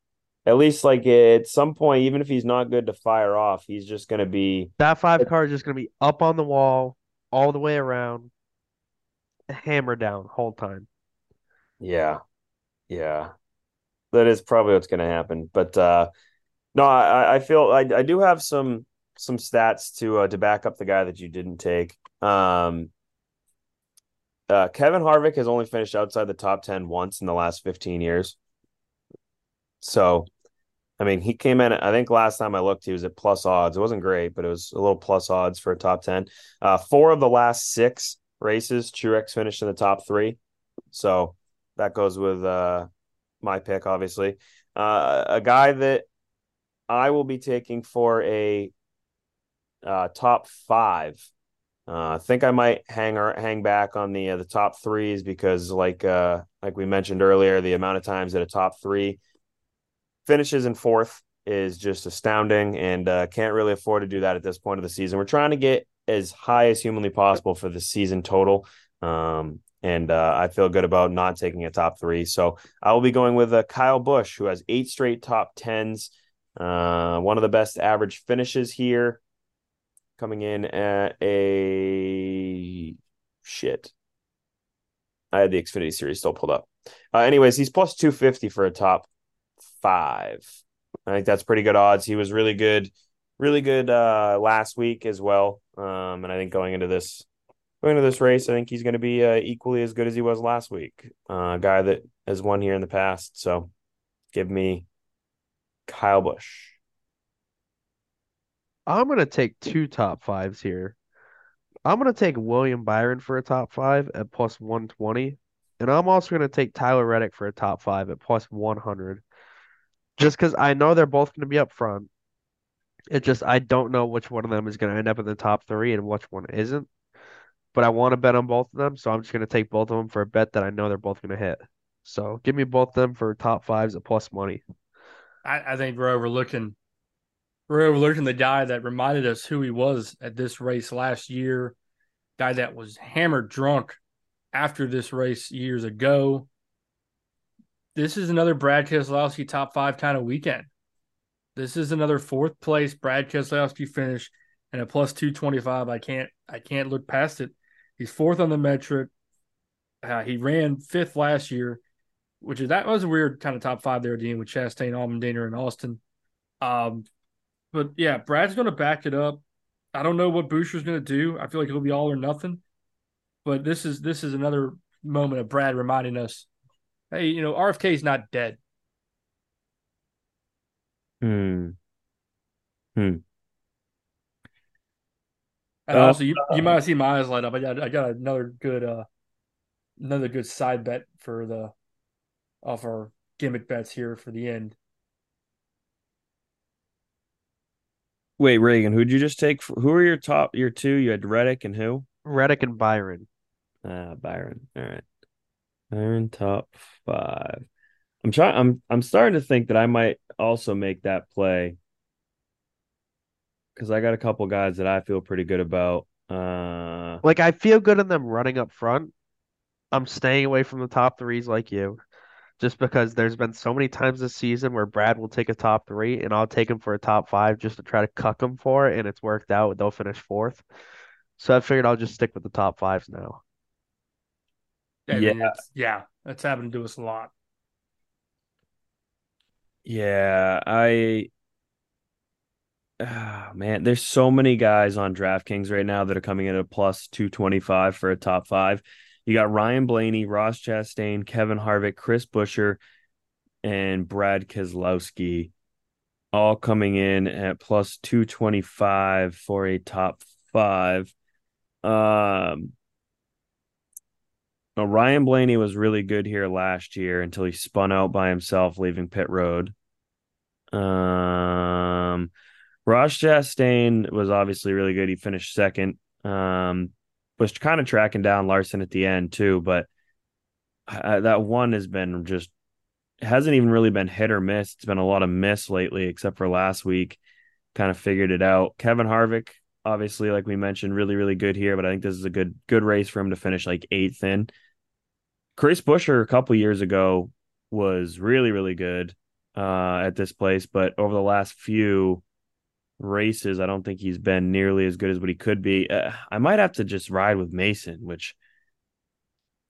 S1: At least, like at some point, even if he's not good to fire off, he's just gonna be.
S3: That five car is just going to be up on the wall all the way around, hammer down whole time.
S1: Yeah, yeah, that is probably what's gonna happen. But uh, no, I I feel I I do have some some stats to uh, to back up the guy that you didn't take. Um, uh, Kevin Harvick has only finished outside the top 10 once in the last 15 years. So, I mean, he came in, I think last time I looked, he was at plus odds. It wasn't great, but it was a little plus odds for a top 10. Uh, four of the last six races, Truex finished in the top three. So that goes with uh, my pick, obviously. Uh, a guy that I will be taking for a uh, top five. Uh, I think I might hang or hang back on the uh, the top threes because, like uh, like we mentioned earlier, the amount of times that a top three finishes in fourth is just astounding, and can't really afford to do that at this point of the season. We're trying to get as high as humanly possible for the season total, um, and uh, I feel good about not taking a top three. So I will be going with uh, Kyle Busch, who has eight straight top tens, uh, one of the best average finishes here coming in at a shit. I had the Xfinity series still pulled up. Uh, anyways, he's plus 250 for a top five. I think that's pretty good odds. He was really good, really good uh, last week as well. Um, and I think going into this going into this race, I think he's going to be uh, equally as good as he was last week. Uh, a guy that has won here in the past. So give me Kyle Busch.
S3: I'm to take two top fives here. I'm to take William Byron for a top five at plus 120. And I'm also to take Tyler Reddick for a top five at plus 100. Just because I know they're both to be up front. It just, I don't know which one of them is to end up in the top three and which one isn't. But I want to bet on both of them. So I'm just to take both of them for a bet that I know they're both to hit. So give me both of them for top fives at plus money.
S2: I, I think we're overlooking overlooking the guy that reminded us who he was at this race last year. Guy that was hammered drunk after this race years ago. This is another Brad Keselowski top five kind of weekend. This is another fourth place Brad Keselowski finish and a plus two twenty five. I can't I can't look past it. He's fourth on the metric. Uh, he ran fifth last year, which is that was a weird kind of top five there, Dean, with Chastain, Allmendinger, and Austin. Um, but yeah, Brad's going to back it up. I don't know what Buescher's going to do. I feel like it'll be all or nothing. But this is this is another moment of Brad reminding us, hey, you know, RFK is not dead.
S1: Hmm. Hmm.
S2: And
S1: Uh,
S2: also, you, you might see my eyes light up. I got I got another good uh another good side bet for the off our gimmick bets here for the end.
S1: Wait, Reagan, who'd you just take? For, who are your top, your two? You had Reddick and who?
S3: Reddick and Byron.
S1: Uh, Byron. All right. Byron top five. I'm trying. I'm I'm starting to think that I might also make that play because I got a couple guys that I feel pretty good about. Uh,
S3: Like I feel good in them running up front. I'm staying away from the top threes like you, just because there's been so many times this season where Brad will take a top three and I'll take him for a top five just to try to cuck him for it, and it's worked out. They'll finish fourth. So I figured I'll just stick with the top fives now.
S2: I mean,
S1: Yeah.
S2: it's- yeah, that's happened to us a lot.
S1: yeah, I. Ah, man, there's so many guys on DraftKings right now that are coming in at plus 225 for a top five. You got Ryan Blaney, Ross Chastain, Kevin Harvick, Chris Buescher, and Brad Keselowski all coming in at plus 225 for a top five. Um, Ryan Blaney was really good here last year until he spun out by himself, leaving pit road. Um, Ross Chastain was obviously really good. He finished second. Um, was kind of tracking down Larson at the end too, but uh, that one has been just hasn't even really been hit or miss. It's been a lot of miss lately, except for last week. Kind of figured it out. Kevin Harvick, obviously, like we mentioned, really really good here, but I think this is a good good race for him to finish like eighth in. Chris Buescher a couple years ago was really really good uh, at this place, but over the last few races, I don't think he's been nearly as good as what he could be. Uh, I might have to just ride with Mason, which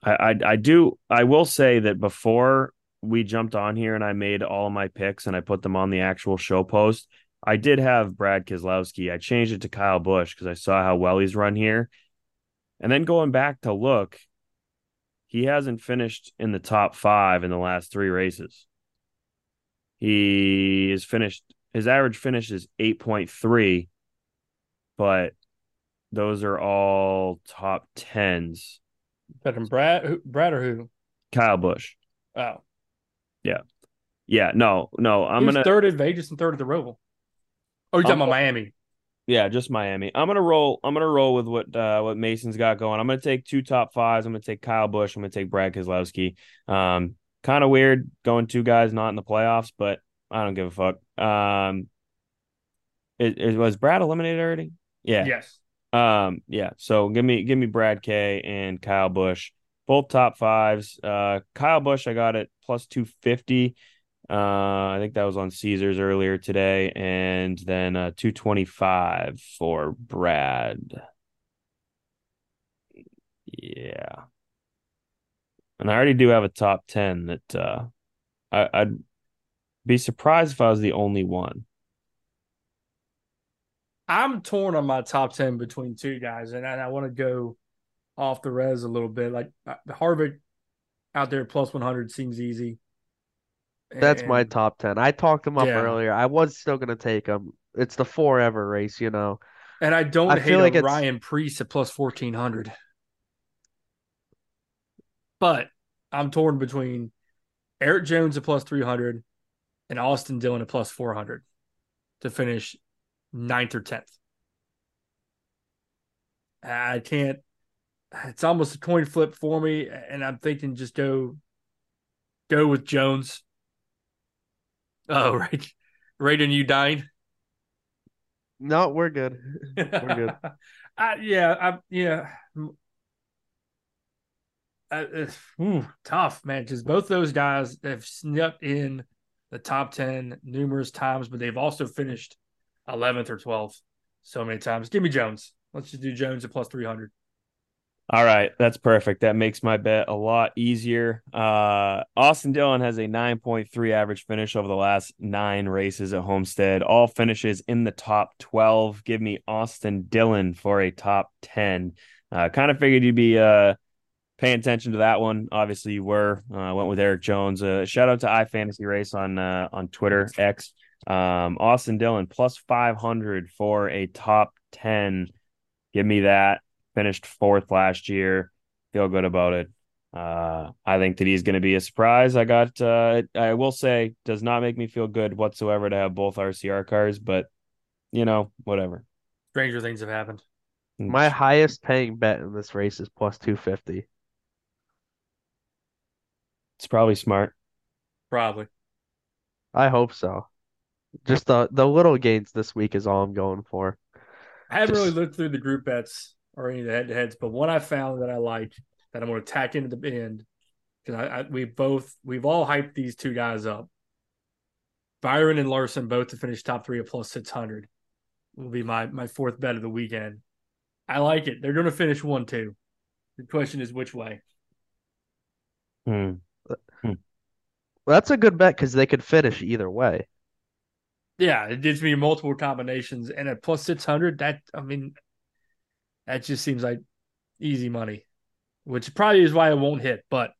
S1: I, I I do. I will say that before we jumped on here and I made all my picks and I put them on the actual show post, I did have Brad Keselowski. I changed it to Kyle Busch because I saw how well he's run here, and then going back to look, he hasn't finished in the top five in the last three races. He has finished his average finish is 8.3, but those are all top tens.
S2: Better than Brad, who, Brad or who?
S1: Kyle Busch.
S2: Oh,
S1: Yeah, yeah. no, no. I'm gonna
S2: third at Vegas and third at the Roval. Oh, you're talking
S1: I'm-
S2: about Miami?
S1: yeah, just Miami. I'm gonna roll. I'm gonna roll with what uh what Mason's got going. I'm gonna take two top fives. I'm gonna take Kyle Busch. I'm gonna take Brad Keselowski. Um, kind of weird going two guys not in the playoffs, but I don't give a fuck. Um, it, it was Brad eliminated already. Yeah.
S2: Yes.
S1: Um, yeah. So give me give me Brad K and Kyle Busch, both top fives. Uh, Kyle Busch, I got it plus two fifty. Uh, I think that was on Caesars earlier today, and then uh, two twenty five for Brad. Yeah, and I already do have a top ten that uh, I, I'd be surprised if I was the only one.
S2: I'm torn on my top 10 between two guys, and, and I want to go off the res a little bit. Like uh, Harvick out there plus 100 seems easy.
S3: That's my top 10. I talked him up
S2: Yeah.
S3: earlier. I was still going to take him. It's the forever race, you know.
S2: And I don't
S3: I
S2: hate
S3: feel like
S2: Ryan Preece at plus 1400. But I'm torn between Erik Jones at plus 300 and Austin Dillon at plus 400 to finish ninth or 10th. I can't, it's almost a coin flip for me. And I'm thinking just go, go with Jones. Oh, right. Right. And you dying?
S3: No, we're good.
S2: We're
S3: good.
S2: I, yeah, I, yeah. Uh, it's, ooh, tough, man. Because both those guys have snuck in the top ten numerous times, but they've also finished eleventh or twelfth so many times. Give me Jones. Let's just do Jones at plus three hundred.
S1: All right, that's perfect. That makes my bet a lot easier. Uh, Austin Dillon has a 9.3 average finish over the last nine races at Homestead. All finishes in the top 12. Give me Austin Dillon for a top 10. Uh, kind of figured you'd be uh, paying attention to that one. Obviously, you were. Uh, I went with Erik Jones. Uh, shout out to iFantasy Race on uh, on Twitter X. Um, Austin Dillon plus 500 for a top 10. Give me that finished fourth last year. Feel good about it. Uh, I think that he's going to be a surprise. I got, uh, I will say, does not make me feel good whatsoever to have both RCR cars, but you know, whatever.
S2: Stranger things have happened.
S3: My highest paying bet in this race is plus 250.
S1: It's probably smart.
S2: Probably.
S3: I hope so. Just the the little gains this week is all I'm going for.
S2: I haven't
S3: Just-
S2: really looked through the group bets or any of the head to heads, but one I found that I like that I'm going to tack into the end because I, I we both we've all hyped these two guys up. Byron and Larson both to finish top three at plus six hundred will be my my fourth bet of the weekend. I like it. They're going to finish one two. The question is which way.
S1: Hmm.
S3: Well, that's a good bet because they could finish either way.
S2: Yeah, it gives me multiple combinations and at plus six hundred. That I mean, that just seems like easy money, which probably is why it won't hit. But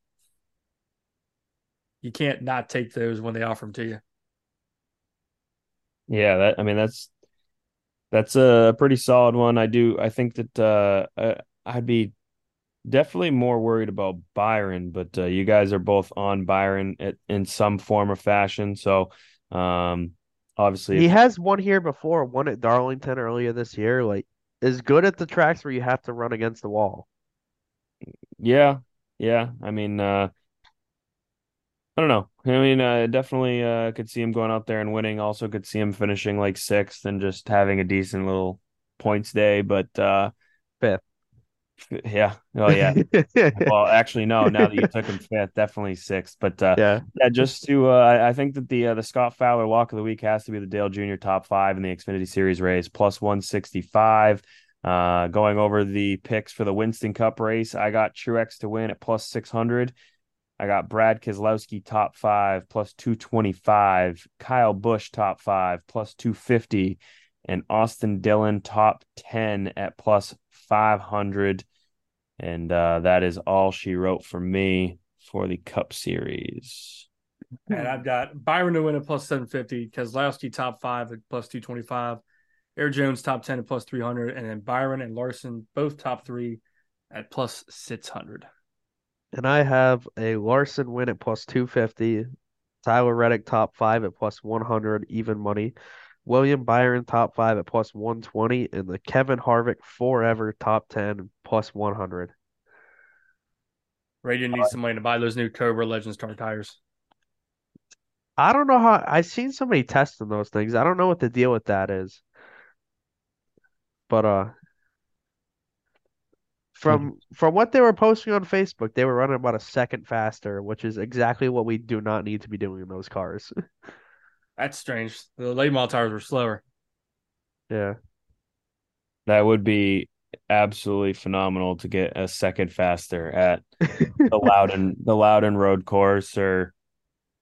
S2: you can't not take those when they offer them to you.
S1: Yeah, that I mean that's that's a pretty solid one. I do I think that uh I, I'd be definitely more worried about Byron, but uh, you guys are both on Byron at, in some form or fashion. So um obviously
S3: He
S1: if-
S3: has one here before, one at Darlington earlier this year. Like, is good at the tracks where you have to run against the wall.
S1: yeah, yeah. I mean uh I don't know. I mean, uh, definitely uh, could see him going out there and winning. Also, could see him finishing like sixth and just having a decent little points day. But uh,
S3: Fifth.
S1: Yeah, oh yeah. Well, actually, no. Now that you took him fifth, definitely sixth. But uh,
S3: Yeah.
S1: yeah, just to uh, I- think that the uh, the Scott Fowler Walk of the Week has to be the Dale Jr. top five in the Xfinity Series race, plus one sixty five. Uh, going over the picks for the Winston Cup race, I got Truex to win at plus six hundred. I got Brad Keselowski top five plus 225, Kyle Busch top five plus 250, and Austin Dillon top 10 at plus 500. And uh, that is all she wrote for me for the Cup Series.
S2: And I've got Byron to win at plus 750, Keselowski top five at plus 225, Erik Jones top 10 at plus 300, and then Byron and Larson both top three at plus 600.
S3: And I have a Larson win at plus 250, Tyler Reddick top five at plus 100, even money, William Byron top five at plus 120, and the Kevin Harvick forever top 10 plus 100.
S2: Radiant needs some money to buy those new Cobra Legends Star tires.
S3: I don't know how I've seen somebody testing those things. I don't know what the deal with that is. But uh from from what they were posting on Facebook, they were running about a second faster, which is exactly what we do not need to be doing in those cars.
S2: That's strange. The late model tires were slower.
S3: Yeah.
S1: That would be absolutely phenomenal to get a second faster at the Loudon the Loudon Road Course or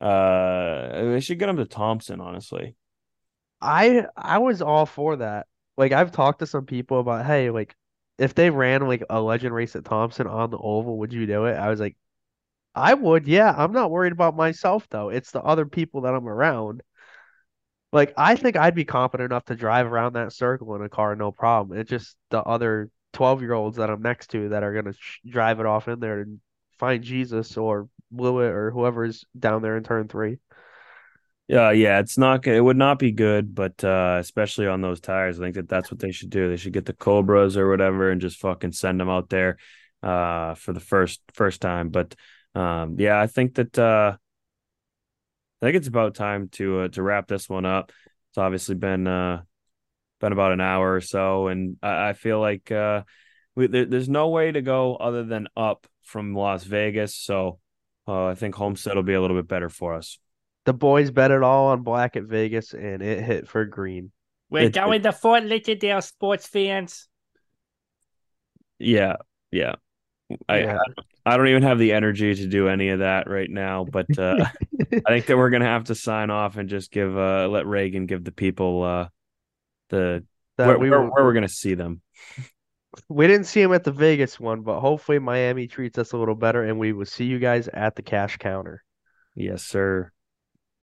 S1: uh they should get them to Thompson, honestly.
S3: I I was all for that. Like I've talked to some people about, hey, like if they ran like a legend race at Thompson on the oval, would you do it? I was like, I would, yeah. I'm not worried about myself though. It's the other people that I'm around. Like I think I'd be confident enough to drive around that circle in a car, no problem. It's just the other 12 year olds that I'm next to that are gonna sh drive it off in there and find Jesus or Blewett or whoever's down there in turn three.
S1: Yeah, yeah, it's not. It would not be good, but uh, especially on those tires, I think that that's what they should do. They should get the Cobras or whatever and just fucking send them out there uh, for the first first time. But um, yeah, I think that uh, I think it's about time to uh, to wrap this one up. It's obviously been uh, been about an hour or so, and I, I feel like uh, we, there, there's no way to go other than up from Las Vegas. So uh, I think Homestead will be a little bit better for us.
S3: The boys bet it all on black at Vegas and it hit for green.
S2: We're
S1: It-
S2: going to Fort Lauderdale, sports fans.
S1: Yeah, yeah. I,
S3: Yeah.
S1: I don't even have the energy to do any of that right now, but uh, I think that we're gonna have to sign off and just give uh let Reagan give the people uh the
S3: That
S1: where,
S3: we
S1: where,
S3: were,
S1: where we're gonna see them.
S3: we didn't see him at the Vegas one, but hopefully Miami treats us a little better and we will see you guys at the cash counter.
S1: Yes, sir.